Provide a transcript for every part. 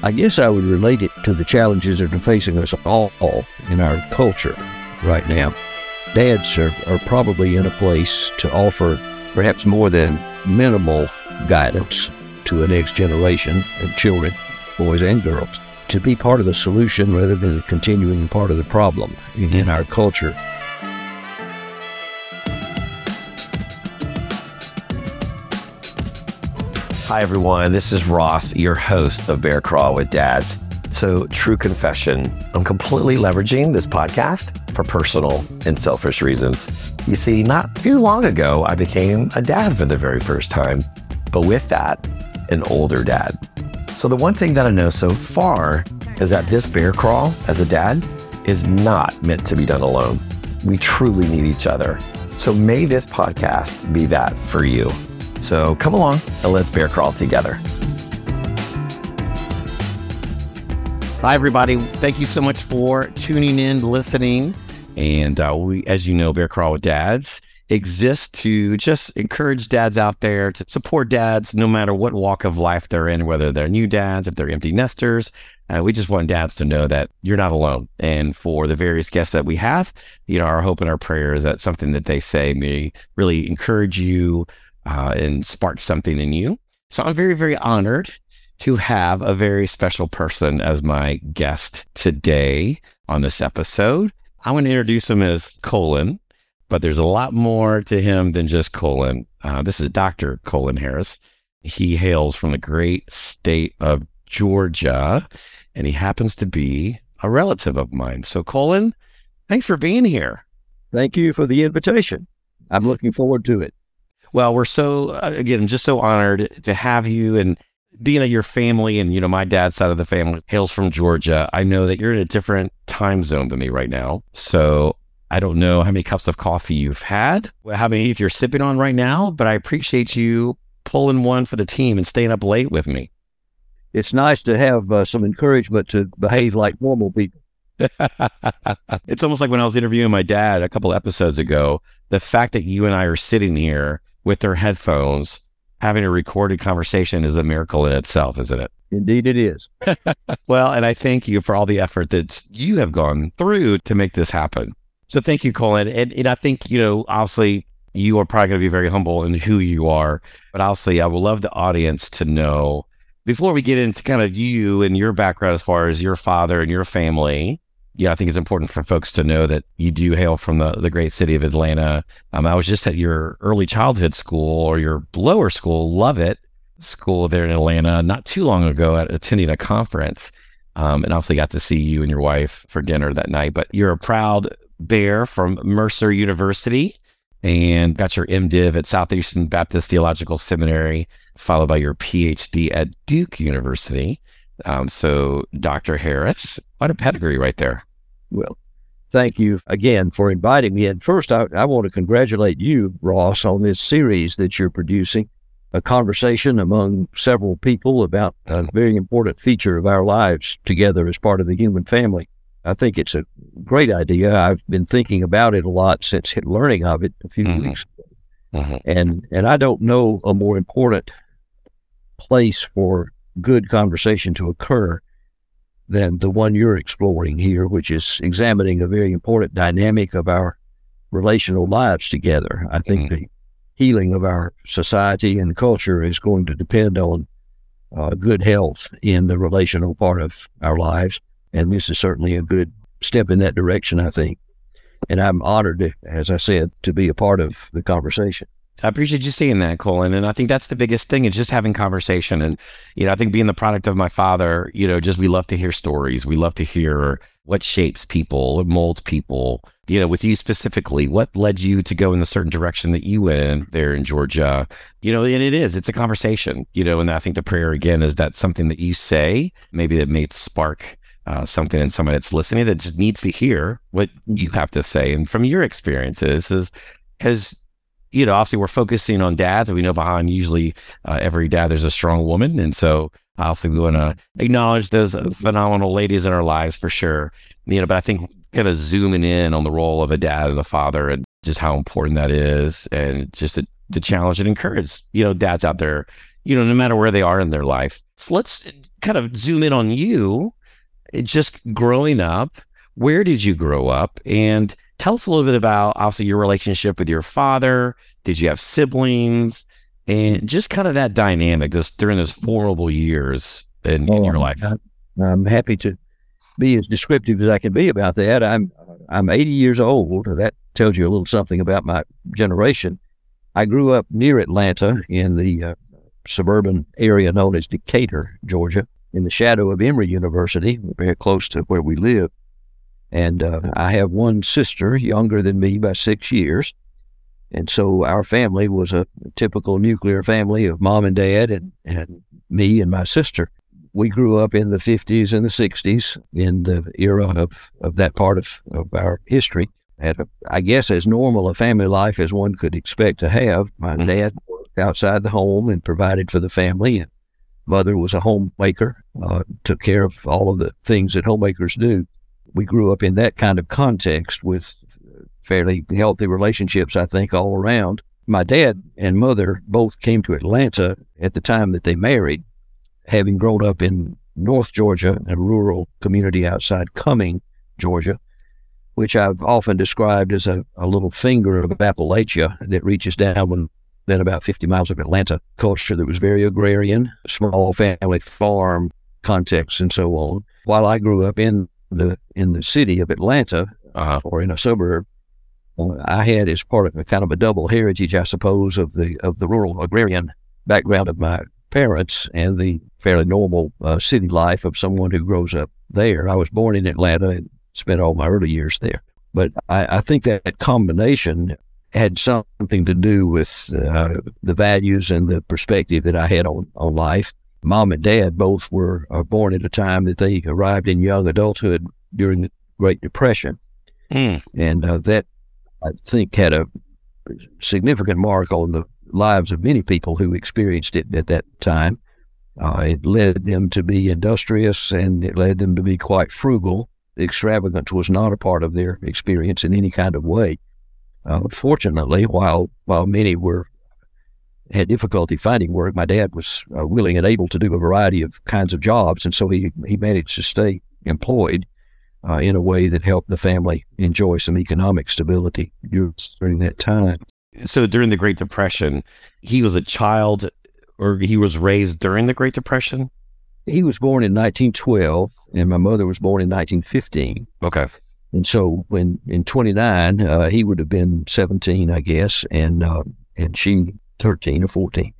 I guess I would relate it to the challenges that are facing us all in our culture right now. Dads are, are probably in a place to offer perhaps more than minimal guidance to a next generation of children, boys and girls, to be part of the solution rather than a continuing part of the problem in our culture. Hi, everyone. This is Ross, your host of Bear Crawl with Dads. So, true confession, I'm completely leveraging this podcast for personal and selfish reasons. You see, not too long ago, I became a dad for the very first time, but with that, an older dad. So, the one thing that I know so far is that this bear crawl as a dad is not meant to be done alone. We truly need each other. So, may this podcast be that for you. So come along and let's bear crawl together. Hi, everybody. Thank you so much for tuning in, listening. And uh, we, as you know, Bear Crawl with Dads exists to just encourage dads out there to support dads no matter what walk of life they're in, whether they're new dads, if they're empty nesters. Uh, we just want dads to know that you're not alone. And for the various guests that we have, you know, our hope and our prayer is that something that they say may really encourage you, uh, and spark something in you. So I'm very, very honored to have a very special person as my guest today on this episode. I want to introduce him as Colin, but there's a lot more to him than just Colin. Uh, this is Dr. Colin Harris. He hails from the great state of Georgia, and he happens to be a relative of mine. So, Colin, thanks for being here. Thank you for the invitation. I'm looking forward to it. Well, we're so uh, again just so honored to have you and being at your family and you know my dad's side of the family hails from Georgia. I know that you're in a different time zone than me right now. So I don't know how many cups of coffee you've had, how many if you're sipping on right now, but I appreciate you pulling one for the team and staying up late with me. It's nice to have uh, some encouragement to behave like normal people. it's almost like when I was interviewing my dad a couple episodes ago. The fact that you and I are sitting here with their headphones having a recorded conversation is a miracle in itself, isn't it? Indeed, it is. well, and I thank you for all the effort that you have gone through to make this happen. So thank you, Colin. And, and I think, you know, obviously you are probably going to be very humble in who you are, but obviously I would love the audience to know before we get into kind of you and your background as far as your father and your family, yeah, I think it's important for folks to know that you do hail from the, the great city of Atlanta. Um, I was just at your early childhood school or your lower school, Lovett School there in Atlanta, not too long ago at attending a conference. Um, and obviously got to see you and your wife for dinner that night. But you're a proud bear from Mercer University and got your MDiv at Southeastern Baptist Theological Seminary, followed by your PhD at Duke University. Um, so, Dr. Harris, what a pedigree right there. Well, thank you again for inviting me. And first, I, I want to congratulate you, Ross, on this series that you're producing a conversation among several people about a very important feature of our lives together as part of the human family. I think it's a great idea. I've been thinking about it a lot since learning of it a few mm-hmm. weeks ago. Mm-hmm. And and I don't know a more important place for good conversation to occur than the one you're exploring here, which is examining a very important dynamic of our relational lives together. I think mm-hmm. the healing of our society and culture is going to depend on uh, good health in the relational part of our lives. And this is certainly a good step in that direction, I think. And I'm honored, as I said, to be a part of the conversation. I appreciate you saying that, Colin. And I think that's the biggest thing is just having conversation. And, you know, I think being the product of my father, you know, just we love to hear stories. We love to hear what shapes people, molds people. You know, with you specifically, what led you to go in the certain direction that you went there in Georgia? You know, and it is, it's a conversation, you know, and I think the prayer again is that something that you say, maybe that may spark uh, something in someone that's listening that just needs to hear what you have to say. And from your experiences, is has you know, obviously we're focusing on dads, and we know behind usually uh, every dad there's a strong woman, and so obviously we want to acknowledge those phenomenal ladies in our lives for sure. You know, but I think kind of zooming in on the role of a dad and a father, and just how important that is, and just to, to challenge and encourage you know dads out there, you know, no matter where they are in their life. So let's kind of zoom in on you, just growing up. Where did you grow up? And tell us a little bit about obviously your relationship with your father. Did you have siblings? And just kind of that dynamic just during those horrible years in, in your life. I'm happy to be as descriptive as I can be about that. I'm I'm 80 years old. That tells you a little something about my generation. I grew up near Atlanta in the uh, suburban area known as Decatur, Georgia, in the shadow of Emory University, very close to where we live. And uh, I have one sister younger than me by six years. And so our family was a typical nuclear family of mom and dad and, and me and my sister. We grew up in the 50s and the 60s in the era of, of that part of, of our history. Had, a, I guess, as normal a family life as one could expect to have. My mm-hmm. dad worked outside the home and provided for the family, and mother was a homemaker, uh, took care of all of the things that homemakers do. We grew up in that kind of context with fairly healthy relationships, I think, all around. My dad and mother both came to Atlanta at the time that they married, having grown up in North Georgia, a rural community outside Cumming, Georgia, which I've often described as a, a little finger of Appalachia that reaches down then about 50 miles of Atlanta, culture that was very agrarian, small family farm context, and so on. While I grew up in the in the city of Atlanta uh-huh. or in a suburb, uh, I had as part of a kind of a double heritage, I suppose, of the of the rural agrarian background of my parents and the fairly normal uh, city life of someone who grows up there. I was born in Atlanta and spent all my early years there. But I, I think that combination had something to do with uh, the values and the perspective that I had on, on life. Mom and dad both were uh, born at a time that they arrived in young adulthood during the Great Depression. Mm. And uh, that, I think, had a significant mark on the lives of many people who experienced it at that time. Uh, it led them to be industrious and it led them to be quite frugal. Extravagance was not a part of their experience in any kind of way. Uh, fortunately, while while many were had difficulty finding work, my dad was uh, willing and able to do a variety of kinds of jobs, and so he he managed to stay employed uh, in a way that helped the family enjoy some economic stability during that time. So during the Great Depression, he was a child, or he was raised during the Great Depression. He was born in 1912, and my mother was born in 1915. Okay. And so when in 29, uh, he would have been 17, I guess, and uh, and she 13 or 14.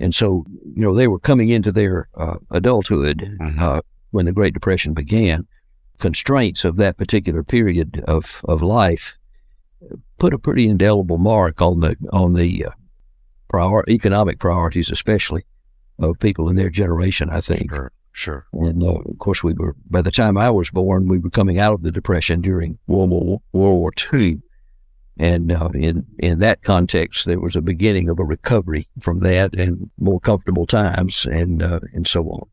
And so, you know, they were coming into their uh, adulthood mm-hmm. uh, when the Great Depression began. Constraints of that particular period of, of life put a pretty indelible mark on the on the uh, prior, economic priorities, especially of people in their generation. I think. Sure. Sure. And uh, of course, we were, by the time I was born, we were coming out of the Depression during World War, World War II. And uh, in, in that context, there was a beginning of a recovery from that and more comfortable times and, uh, and so on.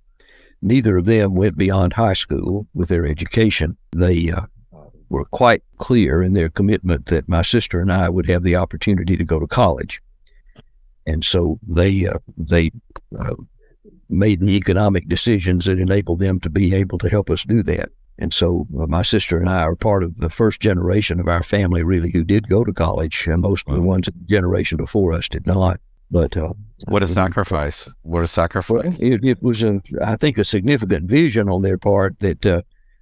Neither of them went beyond high school with their education. They uh, were quite clear in their commitment that my sister and I would have the opportunity to go to college. And so they, uh, they uh, made the economic decisions that enabled them to be able to help us do that. And so uh, my sister and I are part of the first generation of our family, really, who did go to college, and most wow. of the ones in the generation before us did not. But uh, what a sacrifice! What a sacrifice! It, it, was a, I think, a significant vision on their part that uh,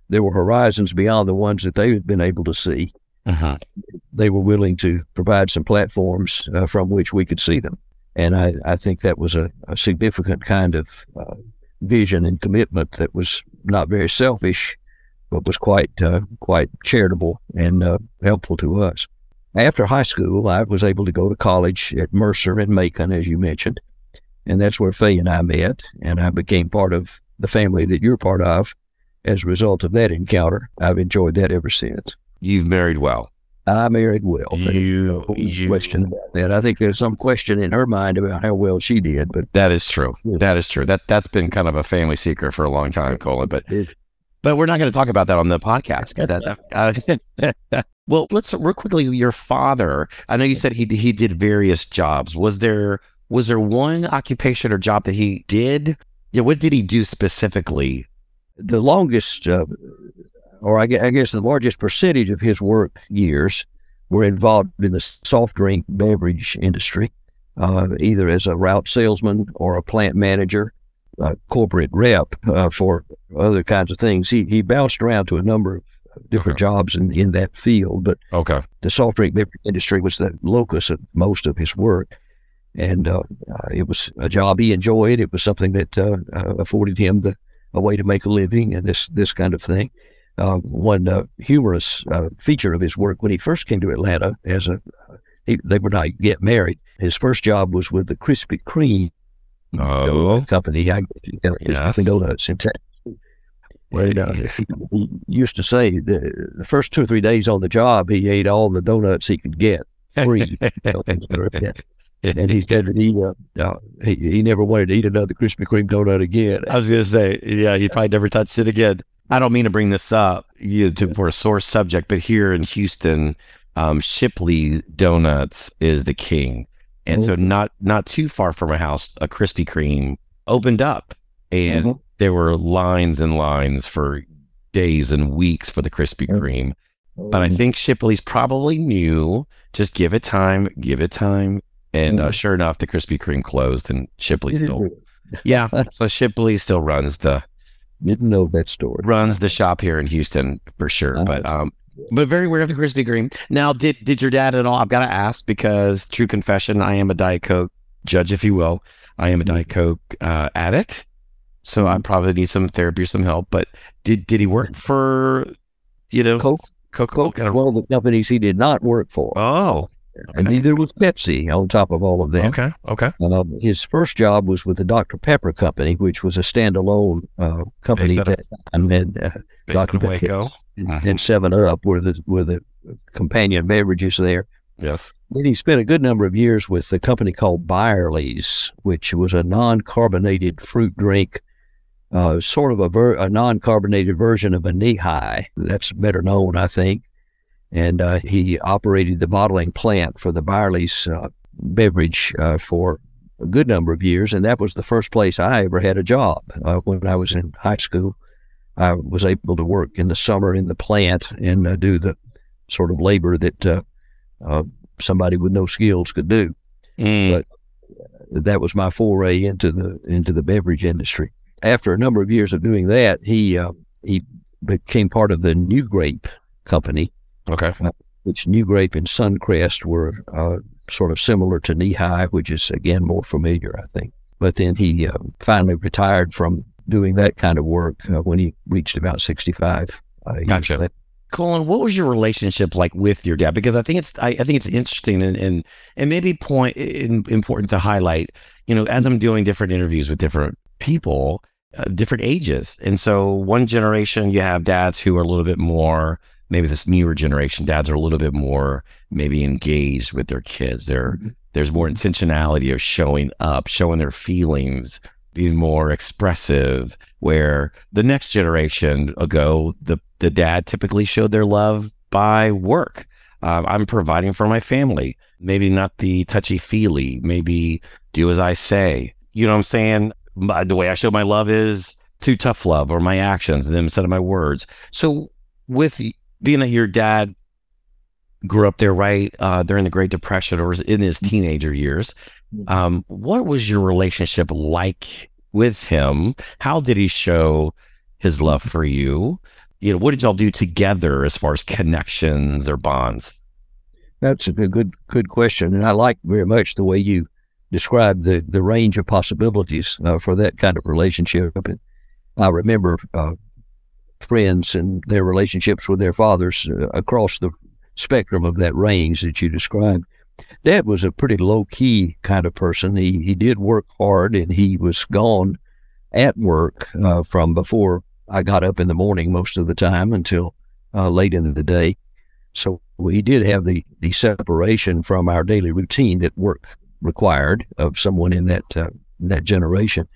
there were horizons beyond the ones that they had been able to see. Uh-huh. They were willing to provide some platforms uh, from which we could see them. And I, I think that was a, a significant kind of uh, vision and commitment that was not very selfish, but was quite uh, quite charitable and uh, helpful to us. After high school, I was able to go to college at Mercer in Macon, as you mentioned, and that's where Faye and I met, and I became part of the family that you're part of. As a result of that encounter, I've enjoyed that ever since. You've married well. I married well. You, no you, question about that. I think there's some question in her mind about how well she did, but that is true. That is true. That that's been kind of a family secret for a long time, Colin. But but we're not going to talk about that on the podcast. That, uh, well, let's real quickly. Your father. I know you said he he did various jobs. Was there was there one occupation or job that he did Yeah, what did he do specifically? The longest, uh, or I guess the largest percentage of his work years were involved in the soft drink beverage industry, uh, either as a route salesman or a plant manager, a corporate rep uh, for other kinds of things. He, he bounced around to a number of different okay. jobs in, in that field, but okay. the soft drink beverage industry was the locus of most of his work. And uh, uh it was a job he enjoyed. It was something that uh, uh, afforded him the, a way to make a living and this, this kind of thing one uh, humorous uh, feature of his work when he first came to Atlanta as a he, they were not yet married. His first job was with the Krispy Kreme oh. company. I, yes. Donuts. Well, uh, he, he, used to say the, the, first two or three days on the job, he ate all the donuts he could get free. and he said that he, uh, uh, he he never wanted to eat another Krispy Kreme donut again. I was going to say, yeah, he probably never touched it again. I don't mean to bring this up you know, to, for a sore subject, but here in Houston, um, Shipley Donuts is the king, and mm-hmm. so not not too far from my house, a Krispy Kreme opened up, and mm-hmm. there were lines and lines for days and weeks for the Krispy mm-hmm. Kreme. Mm-hmm. But I think Shipley's probably knew. Just give it time, give it time, and uh, mm-hmm. sure enough, the Krispy Kreme closed, and Shipley still, yeah. so Shipley still runs the didn't know that story. Runs the shop here in Houston for sure. But um, but very aware of the Krispy Kreme. Now, did did your dad at all? I've got to ask because true confession, I am a Diet Coke judge, if you will. I am a Diet mm-hmm. Coke uh, addict, so mm-hmm. I probably need some therapy or some help. But did did he work for you know Coke? Coke, Coke is one of the companies he did not work for. Oh, Okay. And neither was Pepsi on top of all of them. Okay. Okay. Uh, his first job was with the Dr. Pepper Company, which was a standalone uh, company that and then uh, Dr. Pepper and, uh-huh. and, Seven Up were the were the companion beverages there. Yes. Then he spent a good number of years with a company called Byerly's, which was a non-carbonated fruit drink, uh, sort of a, ver- a non-carbonated version of a Nehi. That's better known, I think and uh, he operated the bottling plant for the Byerly's uh, beverage uh, for a good number of years, and that was the first place I ever had a job. Uh, when I was in high school, I was able to work in the summer in the plant and uh, do the sort of labor that uh, somebody with no skills could do. Mm. But that was my foray into the into the beverage industry. After a number of years of doing that, he he became part of the NuGrape company, Okay. Uh, which NuGrape and Suncrest were uh, sort of similar to Nehi, which is again more familiar, I think. But then he uh, finally retired from doing that kind of work uh, when he reached about 65. Uh, gotcha. Colin, what was your relationship like with your dad? Because I think it's I, I think it's interesting and and, and maybe point in, important to highlight. You know, as I'm doing different interviews with different people, uh, different ages, and so one generation you have dads who are a little bit more maybe this newer generation dads are a little bit more maybe engaged with their kids. There, mm-hmm. there's more intentionality of showing up, showing their feelings, being more expressive. Where the next generation ago, the the dad typically showed their love by work. Um, I'm providing for my family. Maybe not the touchy feely. Maybe do as I say. You know what I'm saying? The way I show my love is through tough love or my actions and then instead of my words. So with being that your dad grew up there right uh, during the Great Depression or was in his mm-hmm. teenager years, mm-hmm. um, what was your relationship like with him? How did he show his love for you? You know, what did y'all do together as far as connections or bonds? That's a good good question, and I like very much the way you describe the the range of possibilities uh, for that kind of relationship. I remember uh, friends and their relationships with their fathers uh, across the spectrum of that range that you described. Dad was a pretty low key kind of person. He he did work hard, and he was gone at work uh, from before I got up in the morning most of the time until uh, late in the day. So we did have the the separation from our daily routine that work required of someone in that uh, that generation.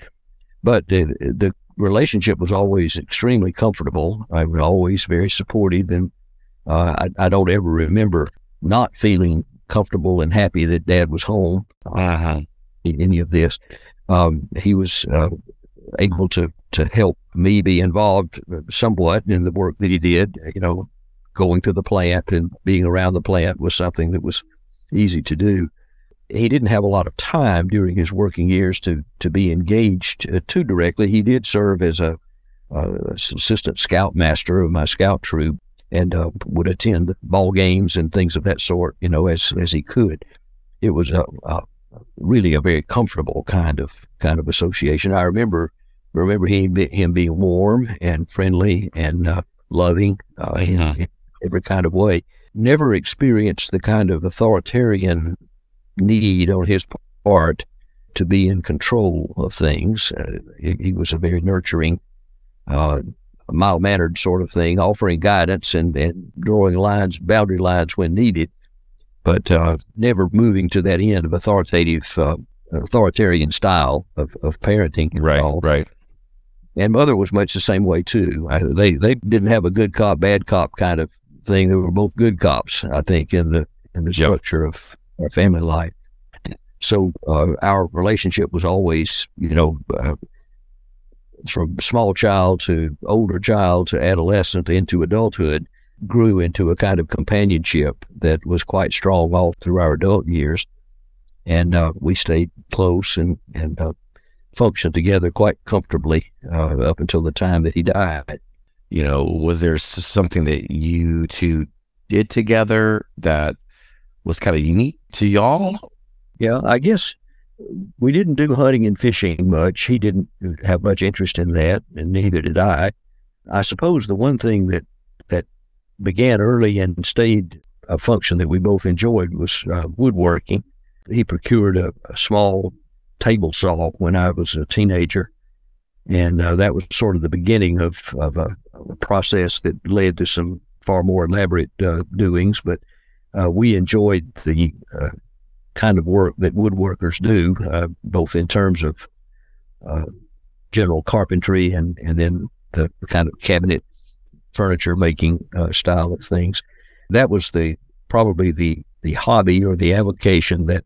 But the relationship was always extremely comfortable. I was always very supportive, and uh, I, I, don't ever remember not feeling comfortable and happy that Dad was home. Uh-huh. Any of this, um, he was uh, able to to help me be involved somewhat in the work that he did. You know, going to the plant and being around the plant was something that was easy to do. He didn't have a lot of time during his working years to to be engaged uh, too directly. He did serve as a uh, assistant scoutmaster of my scout troop and uh, would attend ball games and things of that sort, you know, as as he could. It was a, a really a very comfortable kind of kind of association. I remember remember him him being warm and friendly and uh, loving uh, in, in, every kind of way. Never experienced the kind of authoritarian need on his part to be in control of things. Uh, he, he, was a very nurturing, uh, mild mannered sort of thing, offering guidance and, and drawing lines, boundary lines when needed but uh, never moving to that end of authoritative, uh, authoritarian style of, of parenting. Right, right. And mother was much the same way too. I, they they didn't have a good cop, bad cop kind of thing. They were both good cops, I think, in the in the structure yep. of our family life. So uh, our relationship was always, you know, uh, from small child to older child to adolescent into adulthood grew into a kind of companionship that was quite strong all through our adult years. And uh, we stayed close and, and uh, functioned together quite comfortably uh, up until the time that he died. You know, was there something that you two did together that was kind of unique to y'all? Yeah, I guess we didn't do hunting and fishing much. He didn't have much interest in that, and neither did I. I suppose the one thing that that began early and stayed a function that we both enjoyed was uh, woodworking. He procured a, a, small table saw when I was a teenager, and uh, that was sort of the beginning of, of, a, a, process that led to some far more elaborate uh, doings. But uh, we enjoyed the uh, kind of work that woodworkers do, uh, both in terms of general carpentry and, and then the kind of cabinet furniture making uh, style of things. That was the probably the the hobby or the avocation that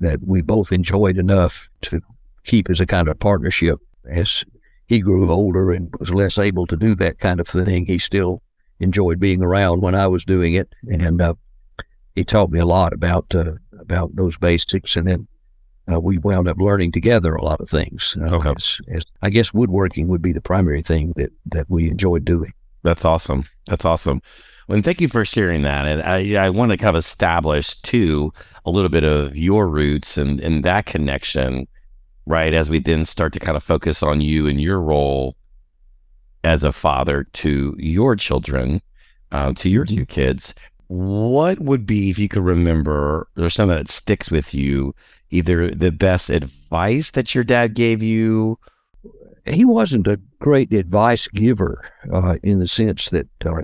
that we both enjoyed enough to keep as a kind of partnership. As he grew older and was less able to do that kind of thing, he still enjoyed being around when I was doing it, and uh, he taught me a lot about uh, about those basics. And then uh, we wound up learning together a lot of things. Uh, okay. As, as I guess woodworking would be the primary thing that that we enjoyed doing. That's awesome. That's awesome. Well, and thank you for sharing that. And I, I want to kind of establish too a little bit of your roots and, and that connection, right? As we then start to kind of focus on you and your role as a father to your children, uh, to your two mm-hmm. kids. What would be, if you could remember, or something that sticks with you, either the best advice that your dad gave you he wasn't a great advice giver uh, in the sense that uh,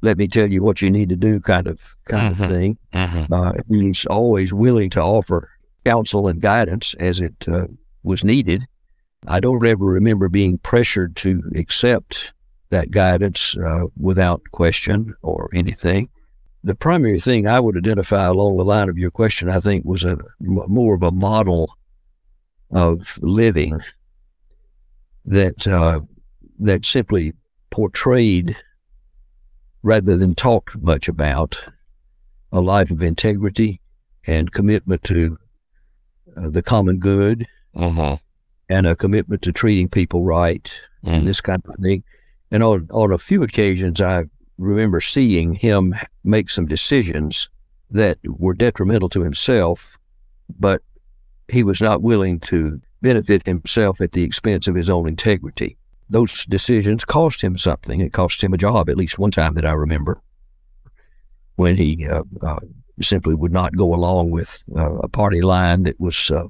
let me tell you what you need to do kind of kind mm-hmm. of thing. Mm-hmm. Uh, he's always willing to offer counsel and guidance as it uh, was needed. I don't ever remember being pressured to accept that guidance uh, without question or anything. The primary thing I would identify along the line of your question, I think, was a more of a model of living that uh, that simply portrayed rather than talked much about a life of integrity and commitment to uh, the common good uh-huh. and a commitment to treating people right and mm-hmm. this kind of thing. And on, on a few occasions, I remember seeing him make some decisions that were detrimental to himself, but he was not willing to benefit himself at the expense of his own integrity. Those decisions cost him something. It cost him a job, at least one time that I remember, when he uh, uh, simply would not go along with uh, a party line that was uh,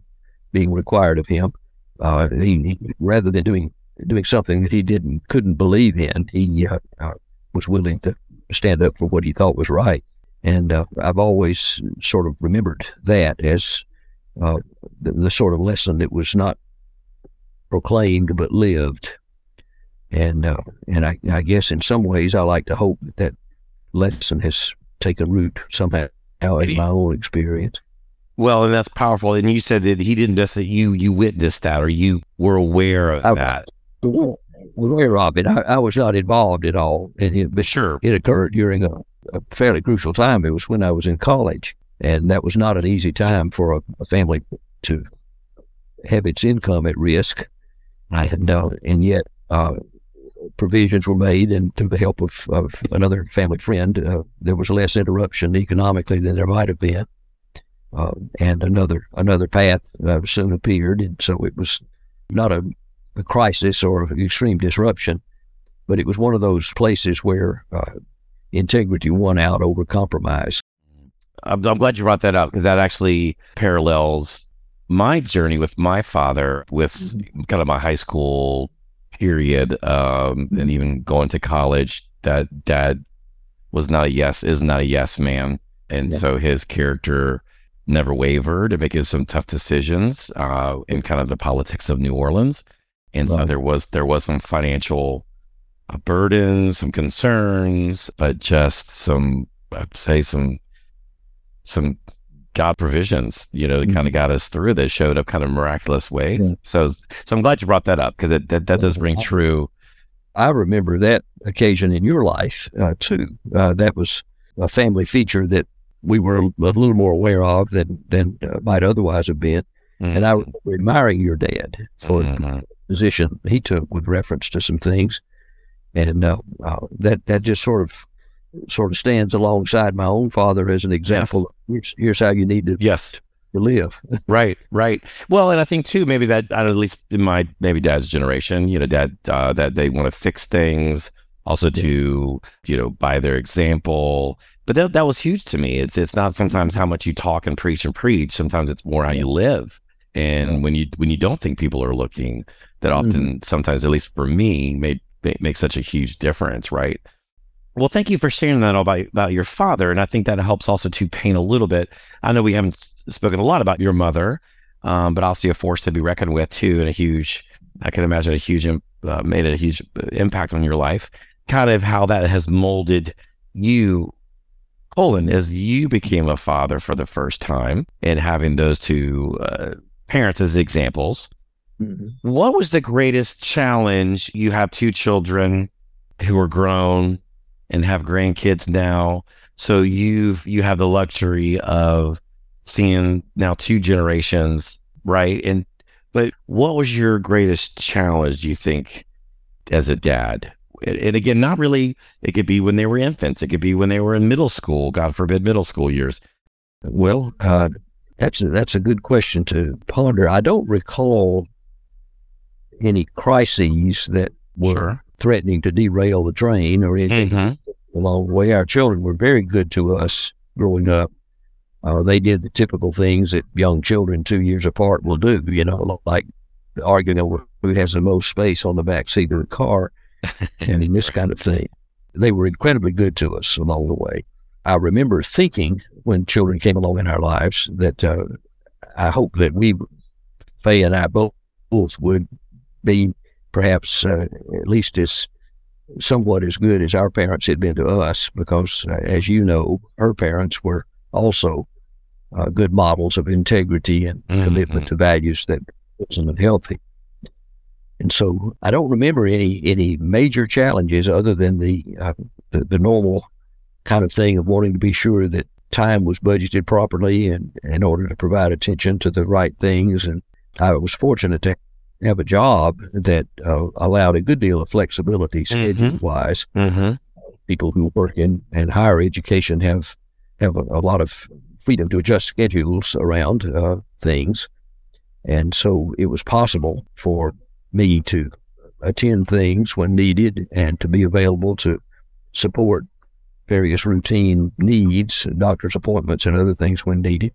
being required of him. Uh, he, he, rather than doing doing something that he didn't couldn't believe in, he uh, was willing to stand up for what he thought was right. And I've always sort of remembered that as uh, the, the, sort of lesson that was not proclaimed but lived. And uh, and I, I, guess in some ways I like to hope that that lesson has taken root somehow in my own experience. Well, and that's powerful. And you said that he didn't just that you you witnessed that or you were aware of I- that. Aware of it. I, I was not involved at all, in it, but Sure. it occurred during a, a fairly crucial time. It was when I was in college, and that was not an easy time for a, a family to have its income at risk. And uh, and yet uh, provisions were made, and through the help of, of another family friend, uh, there was less interruption economically than there might have been. Uh, and another another path uh, soon appeared, and so it was not a, a crisis or extreme disruption, but it was one of those places where uh, integrity won out over compromise. I'm, I'm glad you brought that up because that actually parallels my journey with my father with kind of my high school period um, and even going to college. That dad was not a yes is not a yes man. And Yeah. so his character never wavered in making some tough decisions uh, in kind of the politics of New Orleans and so there was there was some financial uh, burdens some concerns but just some I'd say some some God provisions, you know, that kind of got us through that showed up kind of miraculous ways. Yeah. So, so I'm glad you brought that up because that, that does ring true. I remember that occasion in your life uh, too. Uh, that was a family feature that we were a little more aware of than than uh, might otherwise have been. And I remember admiring your dad for Mhm. Position he took with reference to some things, and uh, uh, that that just sort of sort of stands alongside my own father as an example. of Here's, here's how you need to, yes, to live. right, right. Well, and I think too, maybe that at least in my maybe dad's generation, you know, dad uh, that they want to fix things, also to you know by their example. But that that was huge to me. It's it's not sometimes how much you talk and preach and preach. Sometimes it's more how you live. And when you when you don't think people are looking, that often sometimes, at least for me, made make, makes such a huge difference, right? Well, thank you for sharing that all about about your father, and I think that helps also to paint a little bit. I know we haven't spoken a lot about your mother, um, but also a force to be reckoned with too, and a huge, I can imagine a huge, uh, made a huge uh, impact on your life. Kind of how that has molded you, Colin, as you became a father for the first time, and having those two uh, parents as examples. What was the greatest challenge? You have two children who are grown and have grandkids now. So you've you have the luxury of seeing now two generations, right? And but what was your greatest challenge, do you think, as a dad? And, and again, not really it could be when they were infants, it could be when they were in middle school, God forbid middle school years. Well, uh, that's a, that's a good question to ponder. I don't recall any crises that were Sure. threatening to derail the train or anything Mhm. along the way. Our children were very good to us growing up. Uh, they did the typical things that young children two years apart will do, you know, like arguing over who has the most space on the back seat of the car and this kind of thing. They were incredibly good to us along the way. I remember thinking when children came along in our lives that uh, I hope that we, Faye and I both, both would be perhaps uh, at least as somewhat as good as our parents had been to us, because uh, as you know, her parents were also uh, good models of integrity and Mhm. commitment to values that wasn't healthy. And so I don't remember any any major challenges other than the, uh, the the normal kind of thing of wanting to be sure that time was budgeted properly and in order to provide attention to the right things. And I was fortunate to have a job that uh, allowed a good deal of flexibility schedule wise. Mm-hmm. People who work in, in higher education have have a, a lot of freedom to adjust schedules around uh, things. And so it was possible for me to attend things when needed and to be available to support various routine needs, doctor's appointments, and other things when needed.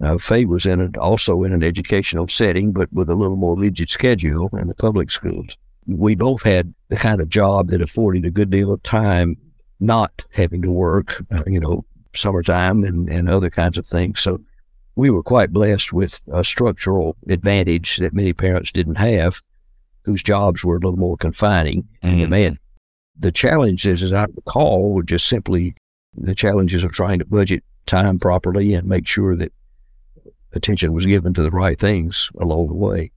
Uh, Faye was in it also in an educational setting, but with a little more rigid schedule in the public schools. We both had the kind of job that afforded a good deal of time not having to work, uh, you know, summertime and, and other kinds of things. So we were quite blessed with a structural advantage that many parents didn't have, whose jobs were a little more confining and Mhm. demanding. The challenges, as I recall, were just simply the challenges of trying to budget time properly and make sure that attention was given to the right things along the way.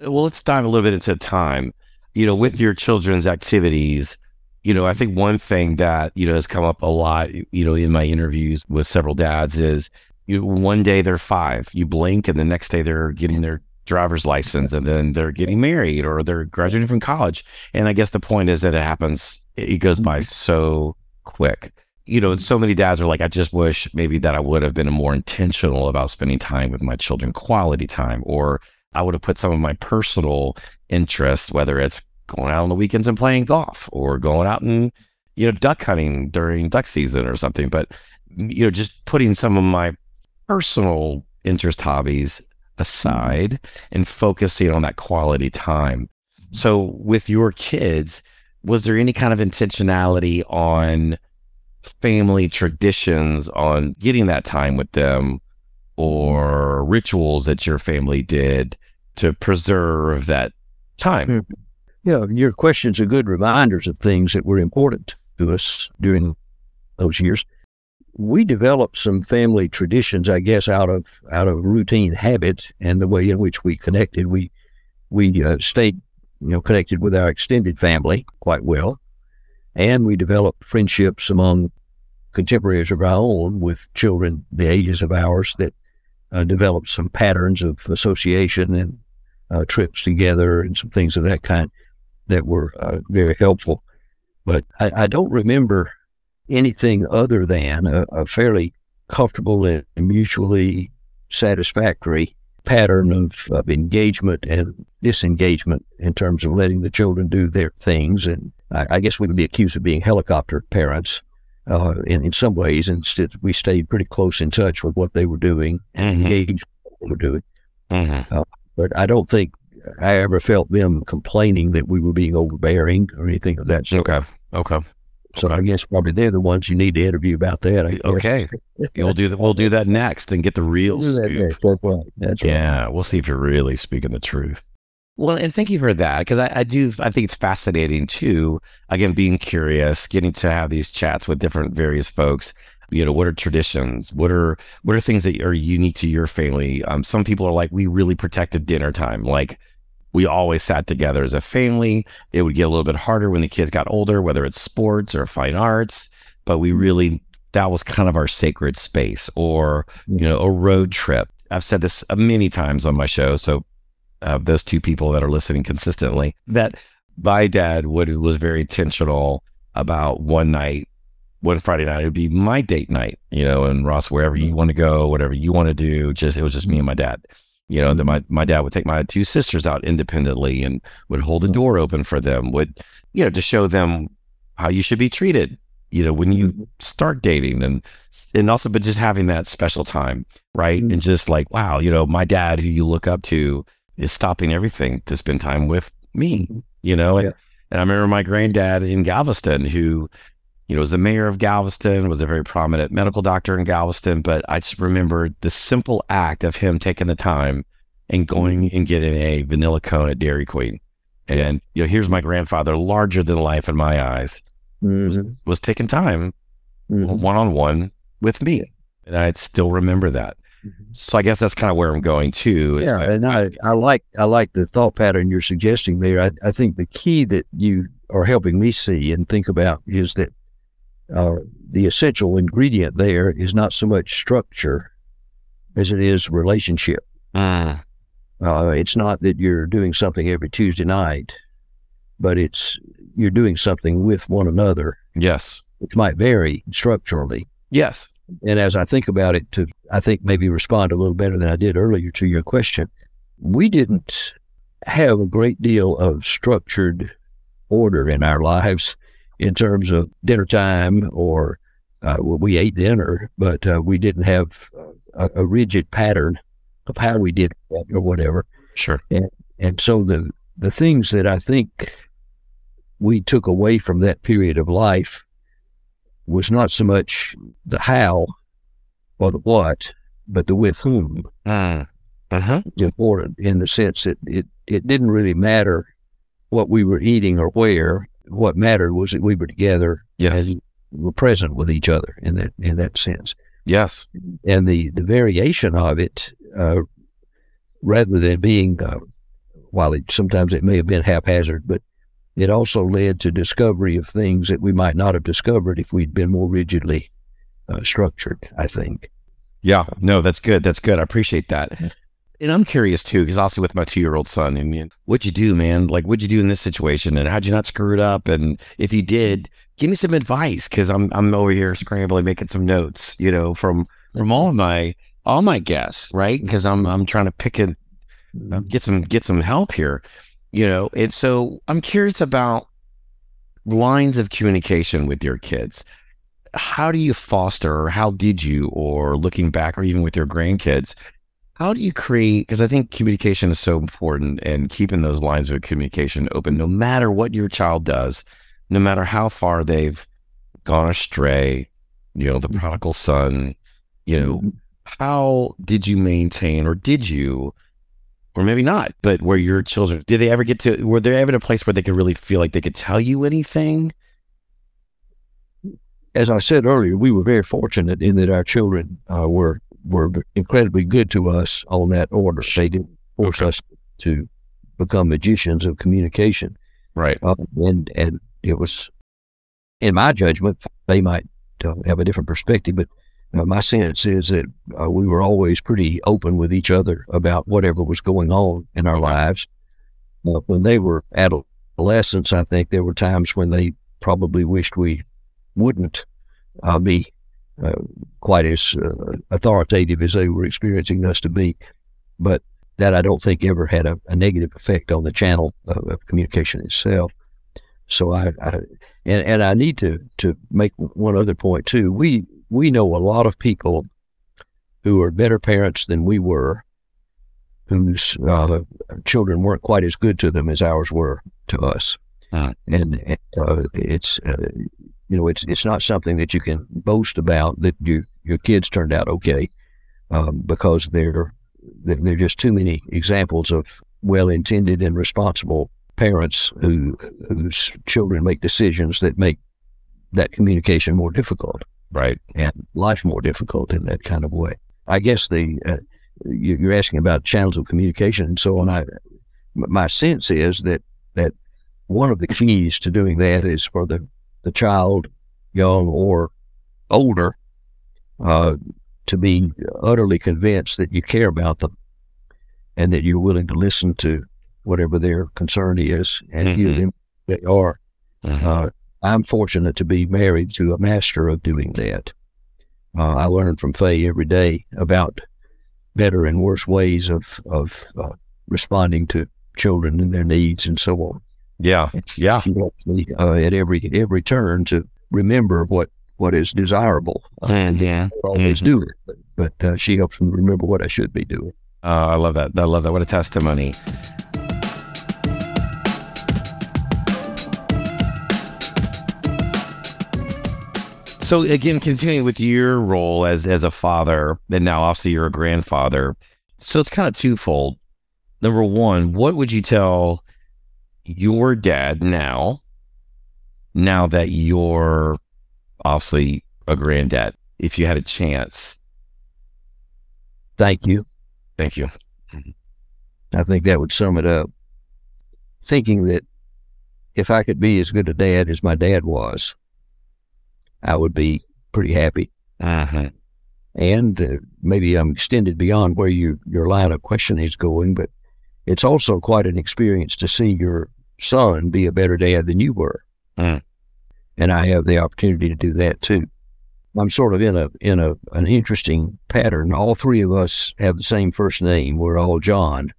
Well, let's dive a little bit into time. You know, with your children's activities, you know, I think one thing that, you know, has come up a lot, you know, in my interviews with several dads is you one day they're five, you blink, and the next day they're getting their driver's license and then they're getting married or they're graduating from college. And I guess the point is that it happens, it goes by mm-hmm. so quick. You know, so many dads are like, I just wish maybe that I would have been more intentional about spending time with my children, quality time, or I would have put some of my personal interests, whether it's going out on the weekends and playing golf or going out and, you know, duck hunting during duck season or something. But, you know, just putting some of my personal interest hobbies aside and focusing on that quality time. So, with your kids, was there any kind of intentionality on family traditions on getting that time with them or rituals that your family did to preserve that time? Hmm. Yeah, your questions are good reminders of things that were important to us during those years we developed some family traditions, I guess, out of out of routine habit and the way in which we connected. We we uh, stayed, you know, connected with our extended family quite well, and we developed friendships among contemporaries of our own with children the ages of ours that uh, developed some patterns of association and uh, trips together and some things of that kind that were uh, very helpful. But I, I don't remember anything other than a, a fairly comfortable and mutually satisfactory pattern of, of engagement and disengagement in terms of letting the children do their things. And I, I guess we would be accused of being helicopter parents uh, in, in some ways. Instead, we stayed pretty close in touch with what they were doing and mm-hmm. engaged what they were doing. Mm-hmm. Uh, but I don't think I ever felt them complaining that we were being overbearing or anything of that sort. Okay. Okay. So I guess probably they're the ones you need to interview about that. Okay, we'll do that. We'll do that next and get the real scoop. Right. That's right. Yeah, we'll see if you're really speaking the truth. Well, and thank you for that because I, I, do. I think it's fascinating too. Again, being curious, getting to have these chats with different various folks. You know, what are traditions? What are what are things that are unique to your family? Um, some people are like, we really protected dinner time. Like we always sat together as a family. It would get a little bit harder when the kids got older, whether it's sports or fine arts, but we really, that was kind of our sacred space or, you know, a road trip. I've said this many times on my show. So, uh, those two people that are listening consistently, that my dad would, was very intentional about one night one Friday night, it would be my date night, you know, and Ross, wherever you want to go, whatever you want to do, just it was just me and my dad. You know, that my, my dad would take my two sisters out independently and would hold a door open for them, would, you know, to show them how you should be treated, you know, when you mm-hmm. start dating and, and also, but just having that special time, right? Mm-hmm. And just like, wow, you know, my dad, who you look up to, is stopping everything to spend time with me, mm-hmm. you know? And, and I remember my granddad in Galveston who, you know, was the mayor of Galveston, was a very prominent medical doctor in Galveston. But I just remember the simple act of him taking the time and going and getting a vanilla cone at Dairy Queen. And, you know, here's my grandfather, larger than life in my eyes, mm-hmm. was, was, taking time one on one with me. And I still remember that. Mm-hmm. So I guess that's kind of where I'm going to. Yeah, and I, I like I like the thought pattern you're suggesting there. I, I think the key that you are helping me see and think about is that uh, the essential ingredient there is not so much structure as it is relationship. Uh. Uh, it's not that you're doing something every Tuesday night, but it's you're doing something with one another. Yes. Which might vary structurally. Yes. And as I think about it, to I think maybe respond a little better than I did earlier to your question, we didn't have a great deal of structured order in our lives in terms of dinner time or uh, we ate dinner, but uh, we didn't have a, a, rigid pattern of how we did it or whatever. Sure. And, and so the, the things that I think we took away from that period of life was not so much the how or the what, but the with whom. Uh, uh-huh. Important in the sense that it, it didn't really matter what we were eating or where what mattered was that we were together yes. and were present with each other in that in that sense. Yes. And the, the variation of it, uh, rather than being, uh, while it, sometimes it may have been haphazard, but it also led to discovery of things that we might not have discovered if we'd been more rigidly uh, structured, I think. Yeah, no, that's good. That's good. I appreciate that. And I'm curious too, because also with my two year old son, and what'd you do, man? Like, what'd you do in this situation, and how'd you not screw it up? And if you did, give me some advice, because I'm I'm over here scrambling, making some notes, you know, from from all my all my guests, right? Because I'm I'm trying to pick it, uh, get some get some help here, you know. And so I'm curious about lines of communication with your kids. How do you foster, or how did you, or looking back, or even with your grandkids? How do you create? Because I think communication is so important and keeping those lines of communication open, no matter what your child does, no matter how far they've gone astray, you know, the mm-hmm. prodigal son, you know, mm-hmm. how did you maintain or did you, or maybe not, but where your children, did they ever get to, were they ever in a place where they could really feel like they could tell you anything? As I said earlier, we were very fortunate in that our children uh, were were incredibly good to us on that order. They didn't force okay. us to become magicians of communication. Right. Uh, and and it was, in my judgment, they might uh, have a different perspective, but uh, my sense is that uh, we were always pretty open with each other about whatever was going on in our lives. Uh, when they were adolescents, I think there were times when they probably wished we wouldn't uh, be uh, quite as uh, authoritative as they were experiencing us to be. But that I don't think ever had a, a negative effect on the channel of, of communication itself. So I, I, and, and I need to, to make one other point too. We, we know a lot of people who are better parents than we were, whose uh, children weren't quite as good to them as ours were to us. Uh, and uh, it's uh, you know, it's it's not something that you can boast about that your your kids turned out okay, um, because there there are just too many examples of well-intended and responsible parents who whose children make decisions that make that communication more difficult, right, and life more difficult in that kind of way. I guess the uh, you're asking about channels of communication and so on. I my sense is that that one of the keys to doing that is for the the child, young or older, uh, to be utterly convinced that you care about them and that you're willing to listen to whatever their concern is and mm-hmm. hear them they are. Mm-hmm. Uh, I'm fortunate to be married to a master of doing that. Uh, I learn from Faye every day about better and worse ways of of uh, responding to children and their needs and so on. Yeah, yeah. She helps me uh, at every every turn to remember what what is desirable. Uh, and yeah, I always mm-hmm. do it, but, but uh, she helps me remember what I should be doing. Uh, I love that. I love that. What a testimony. So again, continuing with your role as as a father, and now obviously you're a grandfather. So it's kind of twofold. Number one, what would you tell your dad now, now that you're obviously a granddad, if you had a chance? Thank you. Thank you. I think that would sum it up. Thinking that if I could be as good a dad as my dad was, I would be pretty happy. Uh-huh. And uh, maybe I'm extended beyond where you, your line of questioning is going, but it's also quite an experience to see your son be a better dad than you were. Mm. And I have the opportunity to do that too. I'm sort of in a in a an interesting pattern. All three of us have the same first name. We're all John.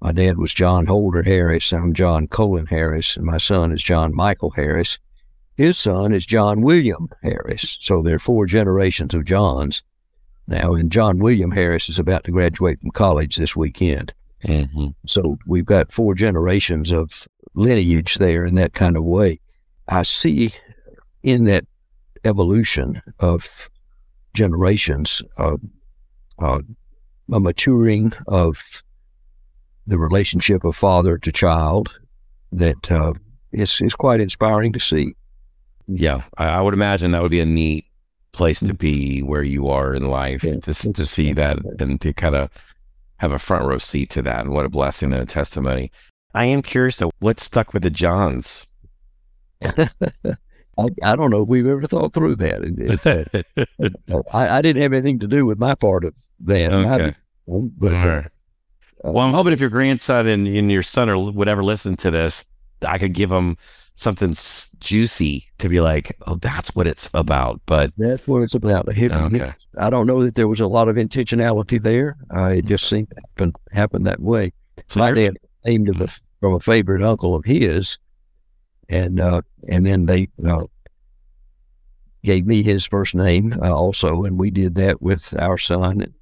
My dad was John Holder Harris. I'm John Colin Harris, and my son is John Michael Harris. His son is John William Harris. So there are four generations of Johns now, and John William Harris is about to graduate from college this weekend. Mm-hmm. So we've got four generations of lineage there in that kind of way. I see in that evolution of generations uh, uh, a maturing of the relationship of father to child that uh, is is quite inspiring to see. Yeah, I, would imagine that would be a neat place to be where you are in life Yeah. to, to see that and to kind of have a front row seat to that. And what a blessing and a testimony. I am curious though, what stuck with the Johns? I, I don't know if we've ever thought through that. It- it- I, I didn't have anything to do with my part of that. Okay. didn't, but uh, Well, I'm hoping if your grandson and, and your son or whatever listen to this, I could give them something s- juicy to be like, oh, that's what it's about. But that's what it's about. It- okay, I don't know that there was a lot of intentionality there. Uh, it just seemed to happen, happen that way. so My dad named him a, from a favorite uncle of his, and uh, and then they uh, gave me his first name uh, also, and we did that with our son, and,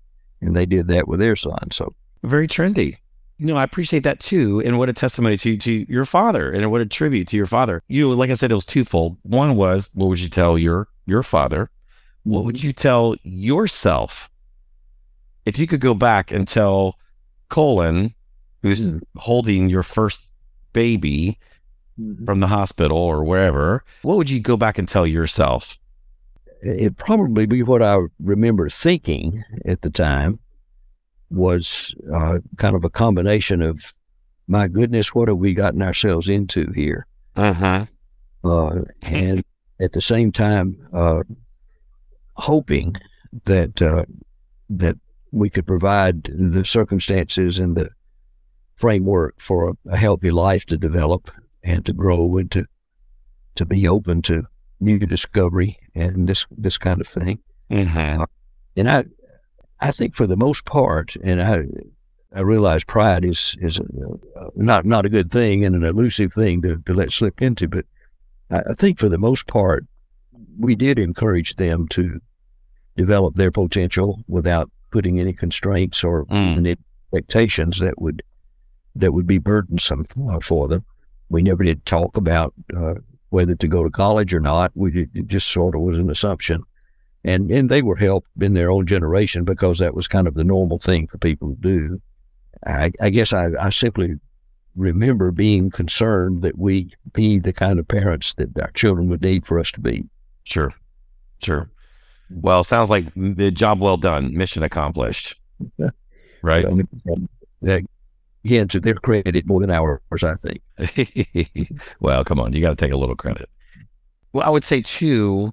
and they did that with their son. So very trendy. No, I appreciate that too. And what a testimony to to your father and what a tribute to your father. You, like I said, it was twofold. One was, what would you tell your your father? What would you tell yourself if you could go back and tell Colin, who's Mm. holding your first baby from the hospital or wherever, what would you go back and tell yourself? it probably be what I remember thinking at the time was uh, kind of a combination of, my goodness, what have we gotten ourselves into here? Uh huh. uh, and at the same time uh, hoping that uh, that we could provide the circumstances and the framework for a, healthy life to develop and to grow and to to be open to new discovery and this this kind of thing. Uh-huh. And I I think for the most part, and I I realize pride is is uh, not not a good thing and an elusive thing to, to let slip into, but I, think for the most part, we did encourage them to develop their potential without putting any constraints or Mm. any expectations that would that would be burdensome for them. We never did talk about uh, whether to go to college or not. We did, it just sort of was an assumption, and and they were helped in their own generation because that was kind of the normal thing for people to do. I, I guess I, I simply remember being concerned that we be the kind of parents that our children would need for us to be. Sure. Sure. Well, sounds like the job well done, mission accomplished. Right. Um, that- again, to their credit, more than ours, I think. well, come on, you got to take a little credit. Well, I would say too.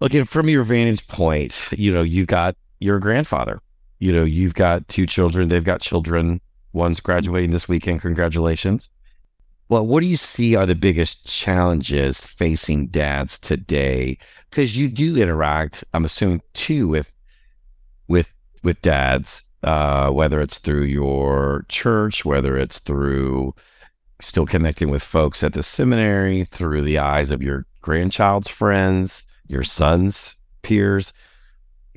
Looking from your vantage point, you know, you've got your grandfather. You know, you've got two children. They've got children. One's graduating this weekend. Congratulations. Well, what do you see are the biggest challenges facing dads today? Because you do interact, I'm assuming, too, with with with dads, uh, whether it's through your church, whether it's through still connecting with folks at the seminary, through the eyes of your grandchild's friends, your son's peers.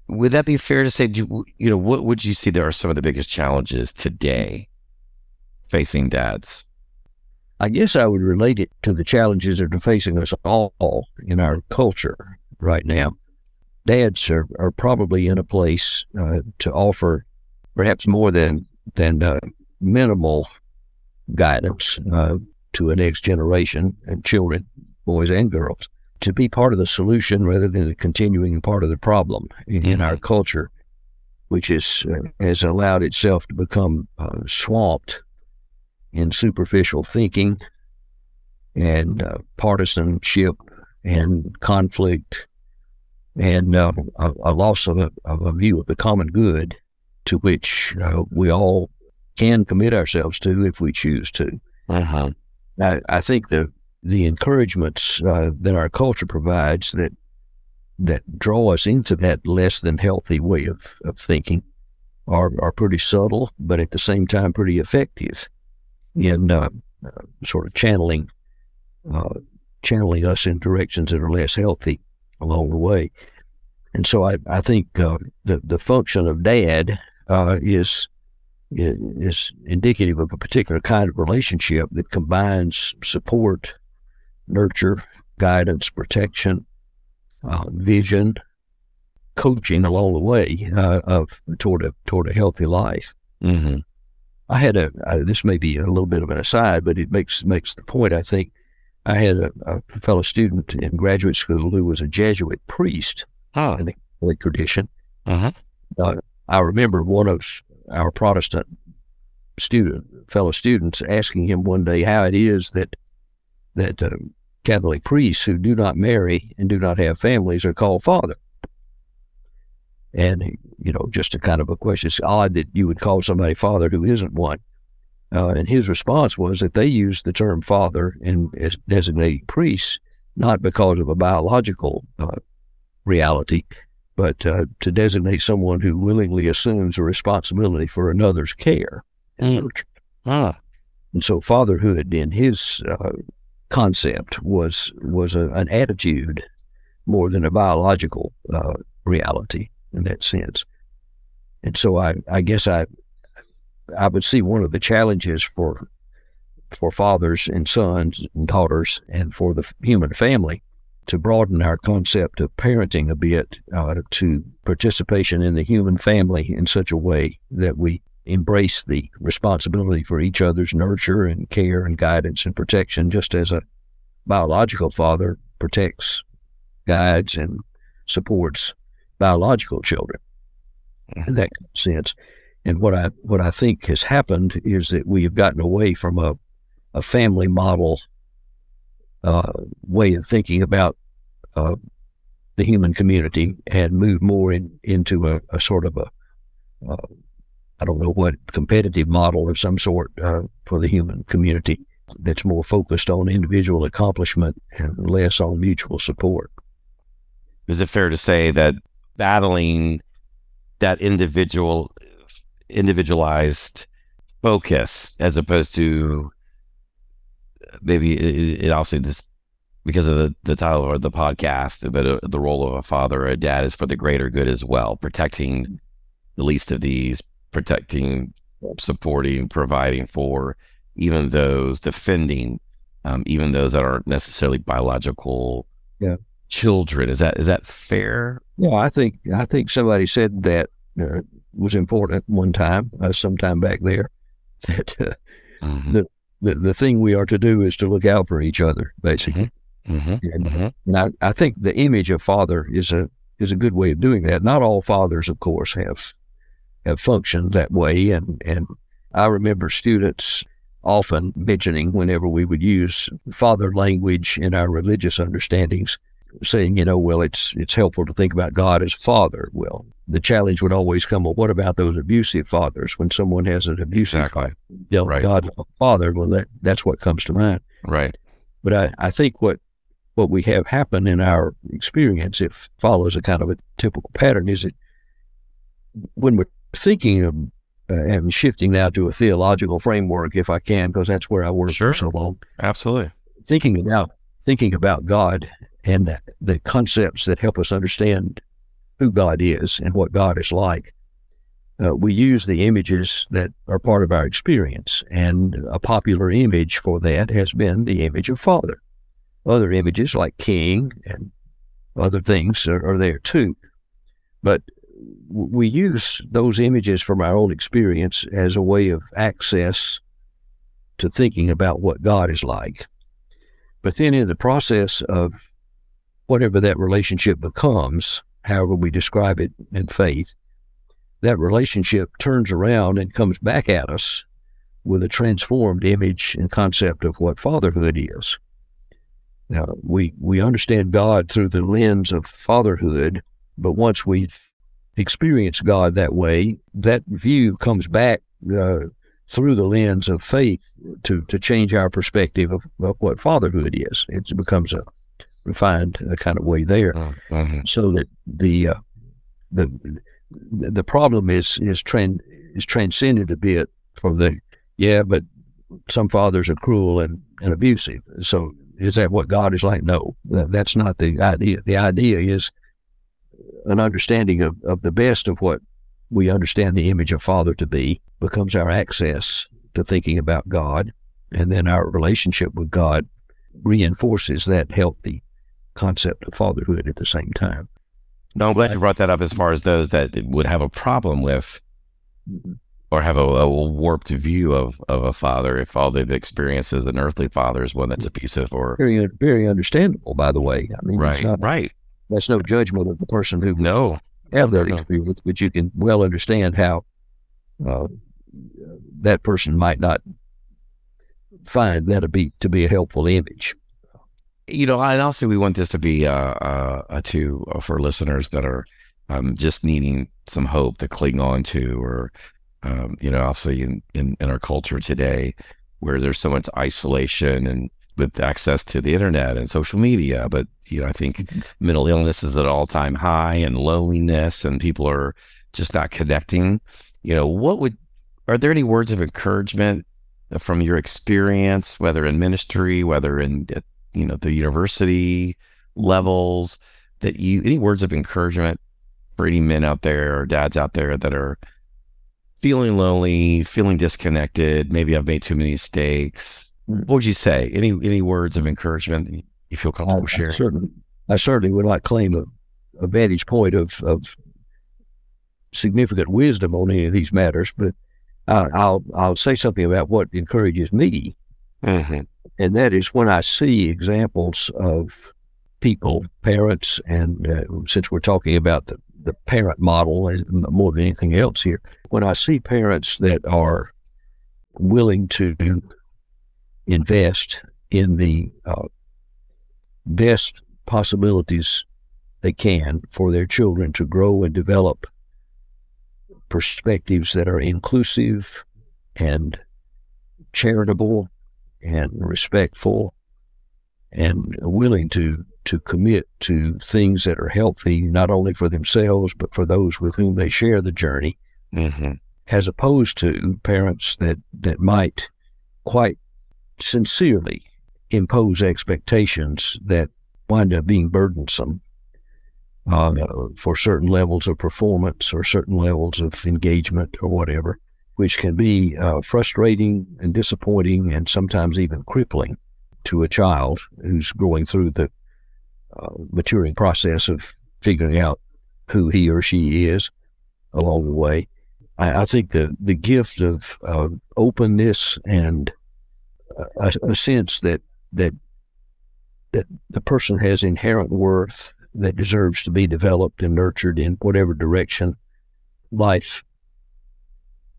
Would that be fair to say? Do you know what would you see? There are some of the biggest challenges today facing dads. I guess I would relate it to the challenges that are facing us all in our culture right now. Dads are, are probably in a place uh, to offer perhaps more than than uh, minimal guidance uh, to a next generation and children, boys and girls, to be part of the solution rather than a continuing part of the problem in, in our culture, which is uh, has allowed itself to become uh, swamped in superficial thinking and uh, partisanship and conflict and uh, a, a loss of a, of a view of the common good to which uh, we all can commit ourselves to if we choose to. Uh-huh. I, I think the the encouragements uh, that our culture provides that that draw us into that less than healthy way of, of thinking are are pretty subtle, but at the same time pretty effective in uh, uh, sort of channeling uh, channeling us in directions that are less healthy along the way. And so I, I think uh, the the function of dad uh, is is indicative of a particular kind of relationship that combines support, nurture, guidance, protection, uh, vision, coaching along the way uh, of toward a toward a healthy life. Mm-hmm. I had a uh, this may be a little bit of an aside, but it makes makes the point. I think I had a, a fellow student in graduate school who was a Jesuit priest Oh, in the Catholic tradition. uh-huh. Uh, I remember one of our Protestant student fellow students asking him one day how it is that that uh, Catholic priests who do not marry and do not have families are called father. And you know, just a kind of a question. It's odd that you would call somebody father who isn't one. Uh, and his response was that they use the term father in as designating priests not because of a biological uh, reality, but uh, to designate someone who willingly assumes a responsibility for another's care. and Mm. Ah, And so fatherhood in his uh, concept was was a, an attitude more than a biological uh, reality in that sense. And so I, I guess I I would see one of the challenges for for fathers and sons and daughters and for the human family to broaden our concept of parenting a bit uh, to participation in the human family in such a way that we embrace the responsibility for each other's nurture and care and guidance and protection, just as a biological father protects, guides, and supports biological children in that sense. And what I what I think has happened is that we have gotten away from a, a family model uh, way of thinking about uh, the human community and moved more in, into a, a sort of a uh, I don't know what competitive model of some sort uh, for the human community that's more focused on individual accomplishment and less on mutual support. is it fair to say that battling that individual individualized focus as opposed to maybe it, it also just because of the, the title of the podcast but uh, the role of a father or a dad is for the greater good as well protecting the least of these protecting supporting providing for even those defending um, even those that aren't necessarily biological Yeah. children is that is that fair Yeah, I think I think somebody said that uh, was important one time, uh, sometime back there, that uh, Mhm. the the the thing we are to do is to look out for each other, basically. Mhm. And, Mhm. and I, I think the image of father is a is a good way of doing that. Not all fathers, of course, have have functioned that way, and and I remember students often mentioning whenever we would use father language in our religious understandings, saying, you know, well, it's it's helpful to think about God as a father. Well, the challenge would always come, well, what about those abusive fathers? When someone has an abusive Exactly. Right. God father, well, that that's what comes to mind. right But I, I think what what we have happen in our experience, if follows a kind of a typical pattern, is that when we're thinking of uh, and shifting now to a theological framework, if I can, because that's where I worked Sure. for so long, absolutely thinking about thinking about God and the concepts that help us understand who God is and what God is like. Uh, we use the images that are part of our experience, and a popular image for that has been the image of Father. Other images like King and other things are, are there too, but we use those images from our own experience as a way of access to thinking about what God is like. But then in the process of whatever that relationship becomes, however we describe it in faith, that relationship turns around and comes back at us with a transformed image and concept of what fatherhood is. Now, we, we understand God through the lens of fatherhood, but once we've experienced God that way, that view comes back uh, through the lens of faith to, to change our perspective of, of what fatherhood is. It becomes a refined uh, kind of way there Mhm. so that the uh, the the problem is is tran- is transcended a bit from the yeah, but some fathers are cruel and, and abusive. So is that what God is like? No, that, that's not the idea. The idea is an understanding of, of the best of what we understand the image of Father to be becomes our access to thinking about God, and then our relationship with God reinforces that healthy concept of fatherhood at the same time. no i'm glad you brought that up as far as those that would have a problem with or have a, a, warped view of, of a father if all they've experienced as an earthly father is one that's abusive or very very understandable by the way i mean right not, right that's no judgment of the person who no have that no. experience but you can well understand how uh, that person might not find that to be to be a helpful image you know and also we want this to be uh, uh, a to uh, for listeners that are um, just needing some hope to cling on to or um, you know, obviously in, in, in our culture today, where there's so much isolation and with access to the internet and social media. But, you know, I think mm-hmm. mental illness is at all time high and loneliness and people are just not connecting. You know, what would, are there any words of encouragement from your experience, whether in ministry, whether in, you know, the university levels that you, any words of encouragement for any men out there or dads out there that are feeling lonely, feeling disconnected, maybe I've made too many mistakes. What would you say? Any any words of encouragement you feel comfortable I, sharing? I certainly, I certainly would not claim a, a vantage point of, of significant wisdom on any of these matters, but I, I'll I'll say something about what encourages me, mm-hmm. and that is when I see examples of people, parents, and uh, since we're talking about the the parent model more than anything else here. When I see parents that are willing to invest in the uh, best possibilities they can for their children to grow and develop perspectives that are inclusive and charitable and respectful and willing to to commit to things that are healthy, not only for themselves, but for those with whom they share the journey, mm-hmm. as opposed to parents that, that might quite sincerely impose expectations that wind up being burdensome uh, for certain levels of performance or certain levels of engagement or whatever, which can be uh, frustrating and disappointing and sometimes even crippling to a child who's going through the uh, maturing process of figuring out who he or she is along the way. I, I think the, the gift of uh, openness and a, a, sense that, that that the person has inherent worth that deserves to be developed and nurtured in whatever direction life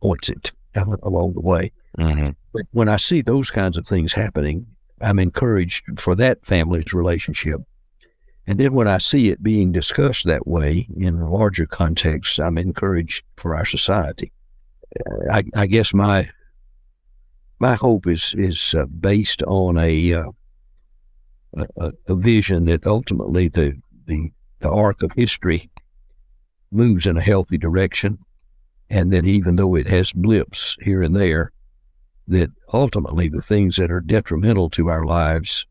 points it along the way. Mm-hmm. But when I see those kinds of things happening, I'm encouraged for that family's relationship and then when I see it being discussed that way in a larger context, I'm encouraged for our society. I, I guess my my hope is is uh, based on a, uh, a, a vision that ultimately the, the the arc of history moves in a healthy direction, and that even though it has blips here and there, that ultimately the things that are detrimental to our lives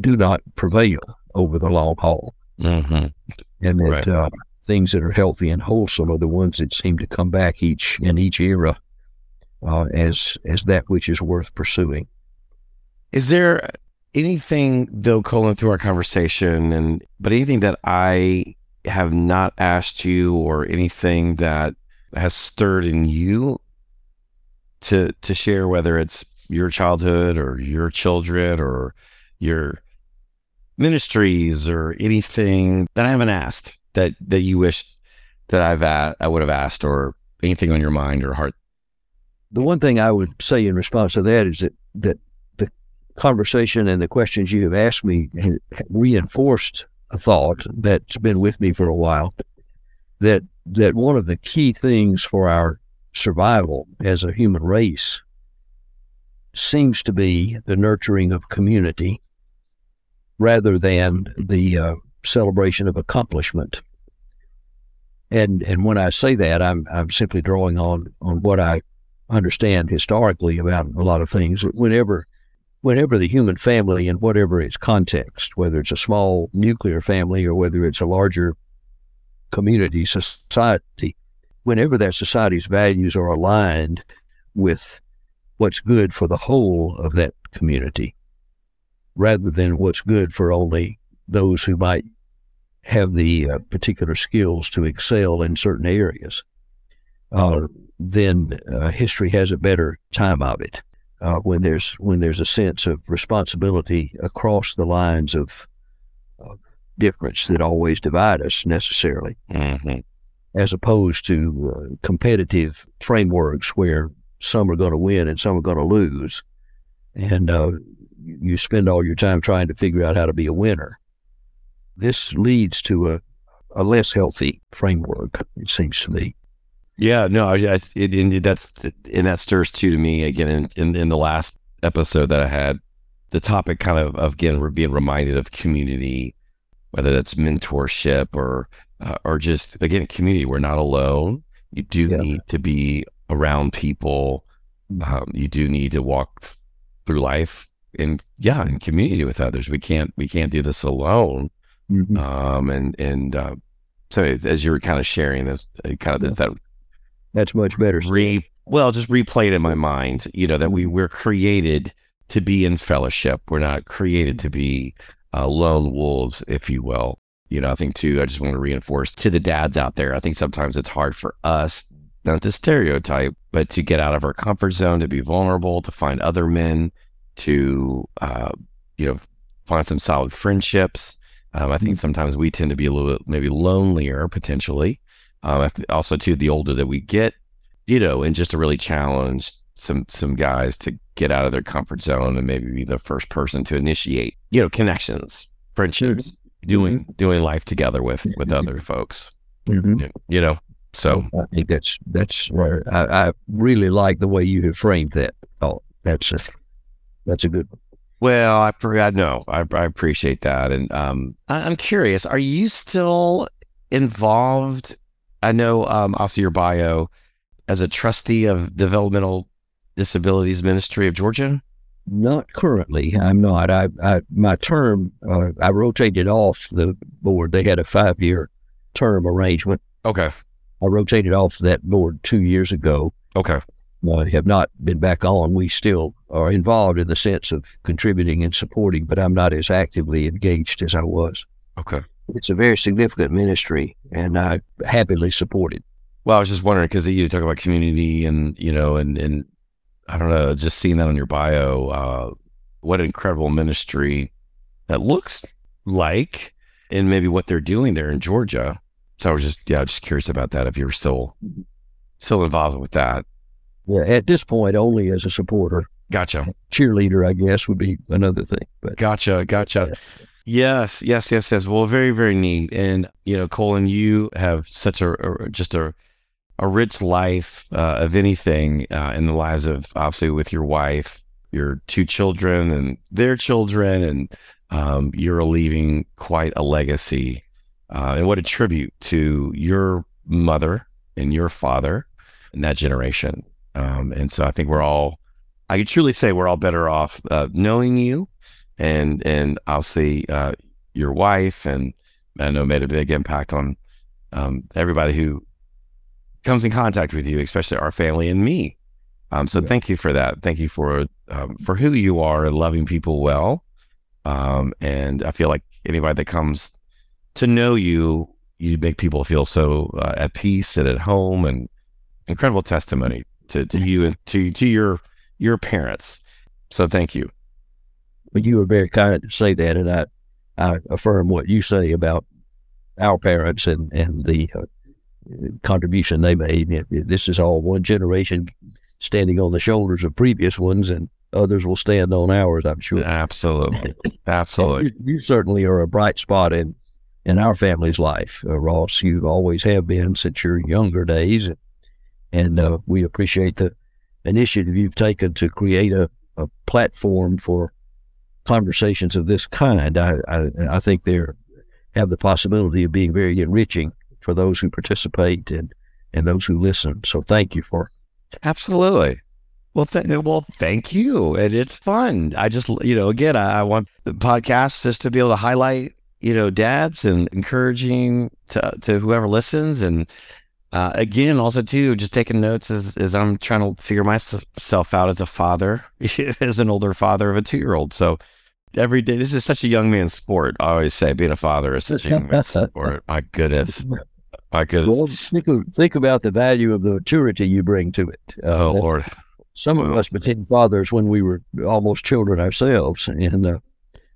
do not prevail over the long haul. Mm-hmm. And that right. uh, things that are healthy and wholesome are the ones that seem to come back each in each era uh, as as that which is worth pursuing. Is there anything though, Colin, through our conversation, and but anything that I have not asked you, or anything that has stirred in you to to share, whether it's your childhood or your children or your ministries or anything that I haven't asked that that you wish that I've a- I would have asked or anything on your mind or heart? The one thing I would say in response to that is that that the conversation and the questions you have asked me reinforced a thought that's been with me for a while that that one of the key things for our survival as a human race seems to be the nurturing of community rather than the uh, celebration of accomplishment. And and when I say that, I'm I'm simply drawing on on what I understand historically about a lot of things. Whenever whenever the human family, in whatever its context, whether it's a small nuclear family or whether it's a larger community society, whenever that society's values are aligned with what's good for the whole of that community, rather than what's good for only those who might have the uh, particular skills to excel in certain areas. uh, then uh, history has a better time of it. Uh, when there's when there's a sense of responsibility across the lines of difference that always divide us necessarily, Mhm. as opposed to uh, competitive frameworks where some are going to win and some are going to lose, and uh, you spend all your time trying to figure out how to be a winner. This leads to a, a less healthy framework, it seems to me. Yeah, no, I, I it, and that's and that stirs too to me again in, in in the last episode that I had, the topic kind of of again we're being reminded of community, whether that's mentorship or uh, or just again community. We're not alone. You do Yeah. need to be around people. Um, you do need to walk through life in yeah in community with others. We can't we can't do this alone. Um, and and uh, so as you were kind of sharing this, uh, kind of that That's much better. re well just replayed in my mind you know that we we're created to be in fellowship we're not created to be uh, lone wolves if you will. You know i think too i just want to reinforce to the dads out there i think sometimes it's hard for us not to stereotype but to get out of our comfort zone to be vulnerable to find other men to uh, you know find some solid friendships. Um, i think sometimes we tend to be a little bit maybe lonelier potentially. Um, also too, the older that we get, you know, and just to really challenge some some guys to get out of their comfort zone and maybe be the first person to initiate, you know, connections, friendships, doing doing life together with with other folks. Mhm. You know, so I think that's that's right. I, I really like the way you have framed that thought. That's a that's a good one. well, I pre- I know I, I appreciate that, and um, I, I'm curious, are you still involved? I know, um, also your bio as a trustee of Developmental Disabilities Ministry of Georgia. Not currently. I'm not. I, I my term. Uh, I rotated off the board. They had a five year term arrangement. Okay. I rotated off that board two years ago. Okay. I have not been back on. We still are involved in the sense of contributing and supporting, but I'm not as actively engaged as I was. Okay. It's a very significant ministry, and I happily support it. Well, I was just wondering because you talk about community and you know, and and I don't know, just seeing that on your bio, uh, what an incredible ministry that looks like, and maybe what they're doing there in Georgia. So I was just yeah, just curious about that. If you were still still involved with that, Yeah, at this point, only as a supporter. gotcha, Cheerleader, I guess, would be another thing. But gotcha, gotcha. Yes, yes, yes, yes. Well, very, very neat. And you know, Colin, you have such a, a just a a rich life uh, of anything uh, in the lives of obviously with your wife, your two children, and their children, and um, you're leaving quite a legacy. Uh, and what a tribute to your mother and your father and that generation. Um, and so I think we're all, I can truly say we're all better off uh, knowing you and and obviously uh, your wife and I know made a big impact on um, everybody who comes in contact with you, especially our family and me. Um, so Yeah. thank you for that. Thank you for um, for who you are and loving people well. Um, and I feel like anybody that comes to know you, you make people feel so uh, at peace and at home, and incredible testimony to, to you and to to your your parents. So thank you. but you were very kind to say that, and I, I affirm what you say about our parents and and the uh, contribution they made. This is all one generation standing on the shoulders of previous ones, and others will stand on ours. I'm sure. Absolutely, absolutely. You, you certainly are a bright spot in in our family's life, uh, Ross. You always have been since your younger days, and, and uh, we appreciate the initiative you've taken to create a, a platform for conversations of this kind. I, I, I think they have the possibility of being very enriching for those who participate and, and those who listen. So thank you for Absolutely. Well, th- well, thank you. And it's fun. I just, you know, again, I, I want the podcast just to be able to highlight, you know, dads and encouraging to, to whoever listens. And uh, again, also too, just taking notes as, as I'm trying to figure myself out as a father, as an older father of a two year old. So every day, this is such a young man's sport. I always say being a father is such a young man's sport. My goodness. I could. Well, think, of, think about the value of the maturity you bring to it. Uh, oh Lord! Some of us became fathers when we were almost children ourselves, and uh,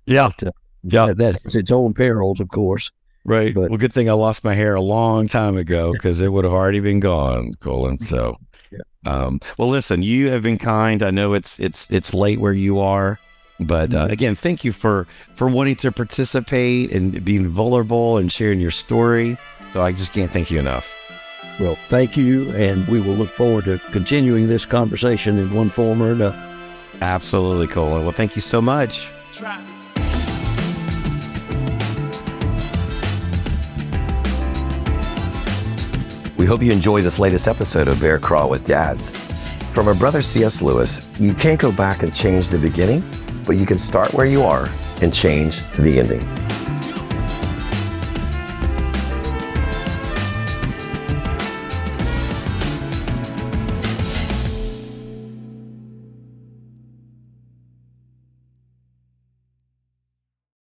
yeah, but, uh, yeah, that has its own perils, of course. Right. But, well, good thing I lost my hair a long time ago because it would have already been gone, Colin. So, yeah. um, well, listen, you have been kind. I know it's it's it's late where you are, but uh, mm-hmm. again, thank you for for wanting to participate and being vulnerable and sharing your story. So I just can't thank you enough. Well, thank you, and we will look forward to continuing this conversation in one form or another. Absolutely, Colin. Well, thank you so much. We hope you enjoy this latest episode of Bear Crawl with Dads. From our brother C.S. Lewis, you can't go back and change the beginning, but you can start where you are and change the ending.